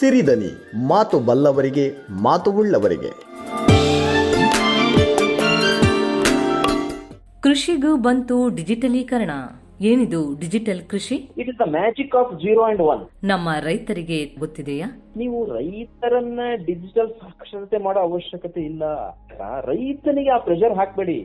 ಸಿರಿದನಿ ಮಾತು ಬಲ್ಲವರಿಗೆ ಮಾತು ಉಳ್ಳವರಿಗೆ. ಕೃಷಿಗೂ ಬಂತು ಡಿಜಿಟಲೀಕರಣ. ಏನಿದು ಡಿಜಿಟಲ್ ಕೃಷಿ? It is the magic of zero and one ನಮ್ಮ ರೈತರಿಗೆ ಗೊತ್ತಿದೆಯಾ? ನೀವು ರೈತರನ್ನ ಡಿಜಿಟಲ್ ಸಾಕ್ಷರತೆ ಮಾಡೋ ಅವಶ್ಯಕತೆ ಇಲ್ಲ. ರೈತನಿಗೆ ಆ ಪ್ರೆಷರ್ ಹಾಕ್ಬೇಡಿ.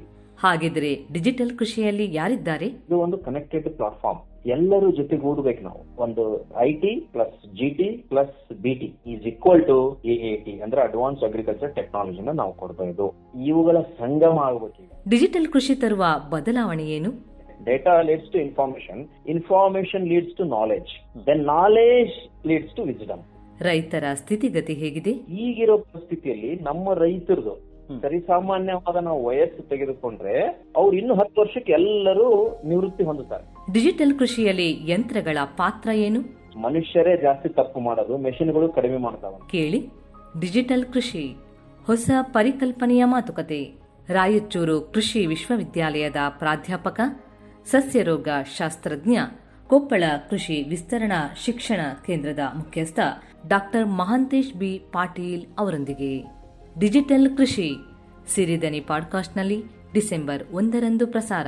ಹಾಗಿದ್ರೆ ಡಿಜಿಟಲ್ ಕೃಷಿಯಲ್ಲಿ ಯಾರಿದ್ದಾರೆ? ಇದು ಒಂದು ಕನೆಕ್ಟೆಡ್ ಪ್ಲಾಟ್ಫಾರ್ಮ್ ಎಲ್ಲರೂ ಜೊತೆಗೆ ಓದಬೇಕು ನಾವು. ಒಂದು I T plus G T plus B T is equal to A T ಅಂದ್ರೆ ಅಡ್ವಾನ್ಸ್ ಅಗ್ರಿಕಲ್ಚರ್ ಟೆಕ್ನಾಲಜಿನ ನಾವು ಕೊಡ್ತಾ ಇದ್ದು. ಇವುಗಳ ಸಂಗಮ ಆಗಬೇಕು ಡಿಜಿಟಲ್ ಕೃಷಿ ತರುವ ಬದಲಾವಣೆ ಏನು? Data leads to information information leads to knowledge then knowledge leads to wisdom ರೈತರ ಸ್ಥಿತಿಗತಿ ಹೇಗಿದೆ? ಈಗಿರೋ ಪರಿಸ್ಥಿತಿಯಲ್ಲಿ ನಮ್ಮ ರೈತರದು ಸರಿಸಾಮಾನ್ಯವಾದ ನಾವು ವಯಸ್ಸು ತೆಗೆದುಕೊಂಡ್ರೆ ಅವ್ರು ಇನ್ನು ಹತ್ತು ವರ್ಷಕ್ಕೆ ಎಲ್ಲರೂ ನಿವೃತ್ತಿ ಹೊಂದುತ್ತಾರೆ. ಡಿಜಿಟಲ್ ಕೃಷಿಯಲ್ಲಿ ಯಂತ್ರಗಳ ಪಾತ್ರ ಏನು? ಮನುಷ್ಯರೇ ಜಾಸ್ತಿ ತಪ್ಪು ಮಾಡೋದು ಮೆಷಿನ್ಗಳು ಕಡಿಮೆ ಮಾಡ್ತಾವ. ಕೇಳಿ. ಡಿಜಿಟಲ್ ಕೃಷಿ ಹೊಸ ಪರಿಕಲ್ಪನೆಯ ಮಾತುಕತೆ. ರಾಯಚೂರು ಕೃಷಿ ವಿಶ್ವವಿದ್ಯಾಲಯದ ಪ್ರಾಧ್ಯಾಪಕ ಸಸ್ಯರೋಗ ಶಾಸ್ತ್ರಜ್ಞ ಕೊಪ್ಪಳ ಕೃಷಿ ವಿಸ್ತರಣಾ ಶಿಕ್ಷಣ ಕೇಂದ್ರದ ಮುಖ್ಯಸ್ಥ ಡಾಕ್ಟರ್ ಮಹಾಂತೇಶ್ ಬಿ. ಪಾಟೀಲ್ ಅವರೊಂದಿಗೆ. ಡಿಜಿಟಲ್ ಕೃಷಿ ಸಿರಿದನಿ ಪಾಡ್ಕಾಸ್ಟ್ನಲ್ಲಿ ಡಿಸೆಂಬರ್ ಒಂದರಂದು ಪ್ರಸಾರ.